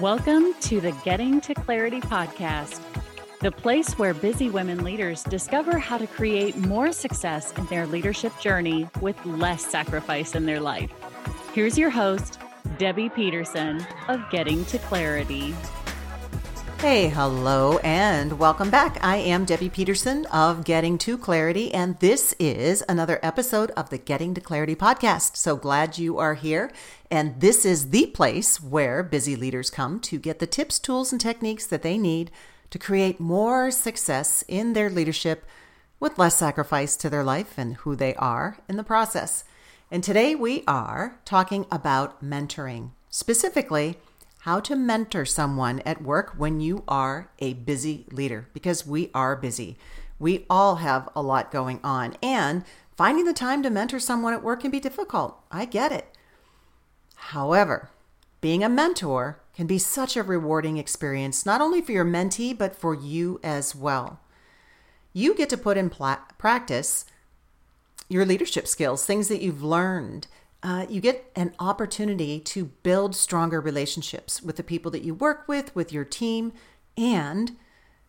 Welcome to the Getting to Clarity podcast, the place where busy women leaders discover how to create more success in their leadership journey with less sacrifice in their life. Here's your host, Debbie Peterson of Getting to Clarity. Hey, hello, and welcome back. I am Debbie Peterson of Getting to Clarity, and this is another episode of the Getting to Clarity podcast. So glad you are here. And this is the place where busy leaders come to get the tips, tools, and techniques that they need to create more success in their leadership with less sacrifice to their life and who they are in the process. And today we are talking about mentoring, specifically how to mentor someone at work when you are a busy leader, because we are busy. We all have a lot going on, and finding the time to mentor someone at work can be difficult. I get it. However, being a mentor can be such a rewarding experience, not only for your mentee, but for you as well. You get to put in pla- practice your leadership skills, things that you've learned, uh, you get an opportunity to build stronger relationships with the people that you work with, with your team, and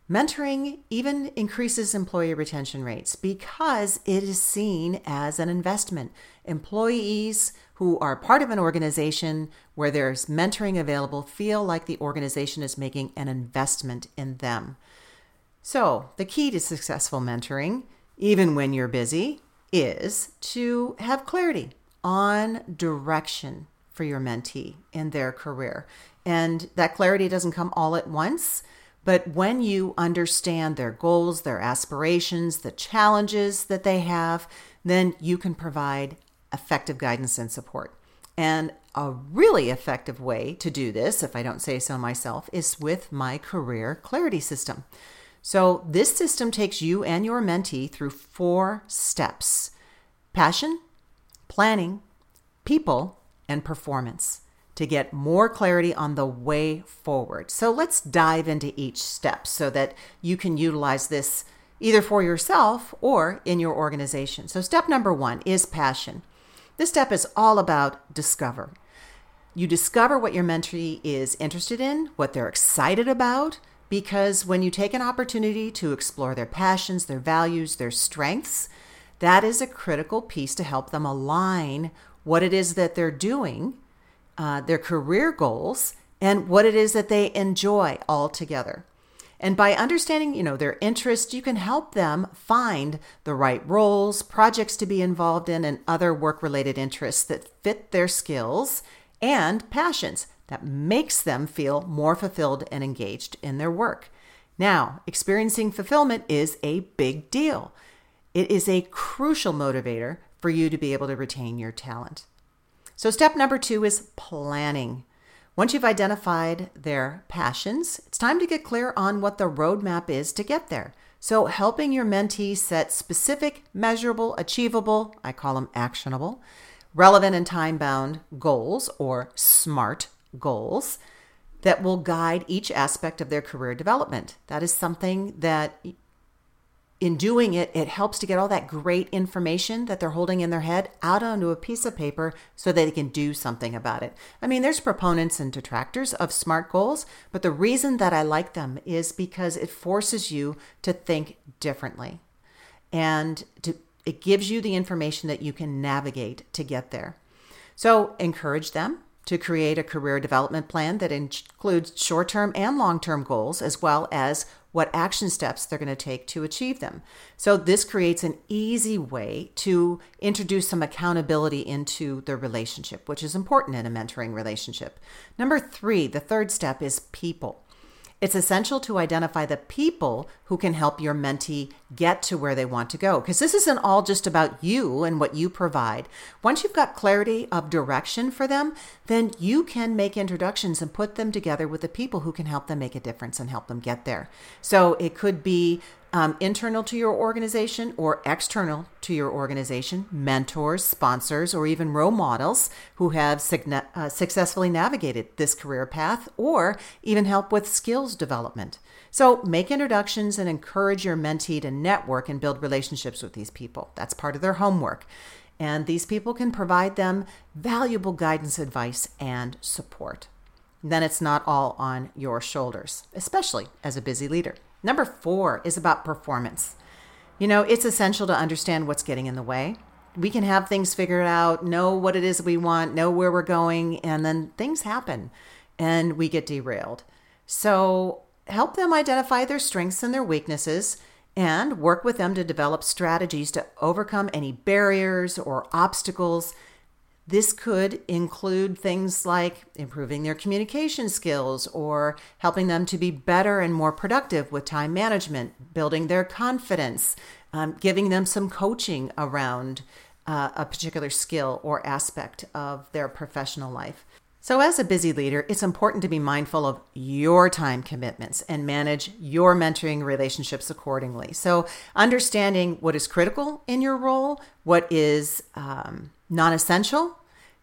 mentoring even increases employee retention rates because it is seen as an investment. Employees who are part of an organization where there's mentoring available feel like the organization is making an investment in them. So, the key to successful mentoring, even when you're busy, is to have clarity on direction for your mentee in their career. And that clarity doesn't come all at once, but when you understand their goals, their aspirations, the challenges that they have, then you can provide effective guidance and support. And a really effective way to do this, if I don't say so myself, is with my career clarity system. So, this system takes you and your mentee through four steps passion, planning, people, and performance to get more clarity on the way forward. So let's dive into each step so that you can utilize this either for yourself or in your organization. So, step number one is passion. This step is all about discover. You discover what your mentee is interested in, what they're excited about, because when you take an opportunity to explore their passions, their values, their strengths, that is a critical piece to help them align what it is that they're doing, uh, their career goals, and what it is that they enjoy all together. And by understanding, you know, their interests, you can help them find the right roles, projects to be involved in, and other work-related interests that fit their skills and passions that makes them feel more fulfilled and engaged in their work. Now, experiencing fulfillment is a big deal. It is a crucial motivator for you to be able to retain your talent. So, step number two is planning. Once you've identified their passions, it's time to get clear on what the roadmap is to get there. So, helping your mentee set specific, measurable, achievable, I call them actionable, relevant and time bound goals or SMART goals that will guide each aspect of their career development. That is something that in doing it, it helps to get all that great information that they're holding in their head out onto a piece of paper so that they can do something about it. I mean, there's proponents and detractors of SMART goals, but the reason that I like them is because it forces you to think differently and to, it gives you the information that you can navigate to get there. So encourage them to create a career development plan that includes short term and long term goals, as well as what action steps they're going to take to achieve them. So, this creates an easy way to introduce some accountability into the relationship, which is important in a mentoring relationship. Number three, the third step is people. It's essential to identify the people who can help your mentee get to where they want to go. Because this isn't all just about you and what you provide. Once you've got clarity of direction for them, then you can make introductions and put them together with the people who can help them make a difference and help them get there. So it could be um, internal to your organization or external to your organization, mentors, sponsors, or even role models who have uh, successfully navigated this career path, or even help with skills development. So make introductions and encourage your mentee to network and build relationships with these people. That's part of their homework. And these people can provide them valuable guidance, advice, and support. Then it's not all on your shoulders, especially as a busy leader. Number four is about performance. You know, it's essential to understand what's getting in the way. We can have things figured out, know what it is we want, know where we're going, and then things happen and we get derailed. So help them identify their strengths and their weaknesses and work with them to develop strategies to overcome any barriers or obstacles. This could include things like improving their communication skills or helping them to be better and more productive with time management, building their confidence, um, giving them some coaching around uh, a particular skill or aspect of their professional life. So, as a busy leader, it's important to be mindful of your time commitments and manage your mentoring relationships accordingly. So, understanding what is critical in your role, what is um, non essential,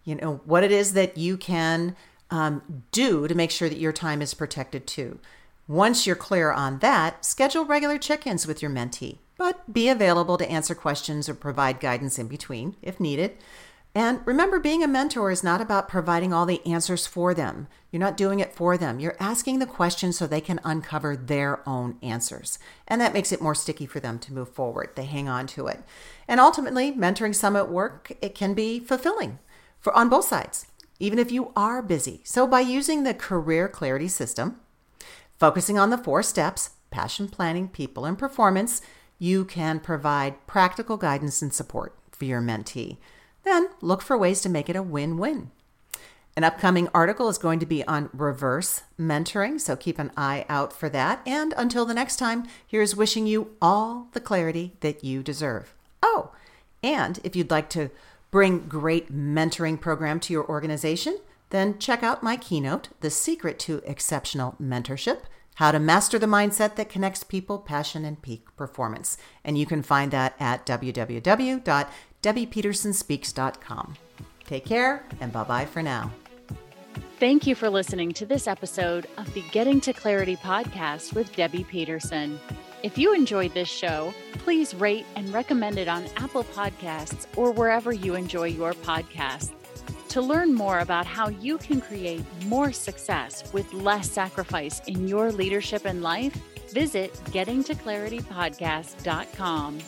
you know, what it is that you can um, do to make sure that your time is protected too. Once you're clear on that, schedule regular check ins with your mentee, but be available to answer questions or provide guidance in between if needed. And remember, being a mentor is not about providing all the answers for them. You're not doing it for them. You're asking the questions so they can uncover their own answers. And that makes it more sticky for them to move forward. They hang on to it. And ultimately, mentoring some at work, it can be fulfilling for on both sides, even if you are busy. So by using the career clarity system, focusing on the four steps, passion planning, people and performance, you can provide practical guidance and support for your mentee. Then look for ways to make it a win win. An upcoming article is going to be on reverse mentoring, so keep an eye out for that. And until the next time, here's wishing you all the clarity that you deserve. Oh, and if you'd like to bring great mentoring program to your organization, then check out my keynote, The Secret to Exceptional Mentorship How to Master the Mindset That Connects People, Passion, and Peak Performance. And you can find that at www debbiepetersonspeaks.com. Take care and bye bye for now. Thank you for listening to this episode of the Getting to Clarity podcast with Debbie Peterson. If you enjoyed this show, please rate and recommend it on Apple Podcasts or wherever you enjoy your podcasts. To learn more about how you can create more success with less sacrifice in your leadership and life, visit gettingtoclaritypodcast.com.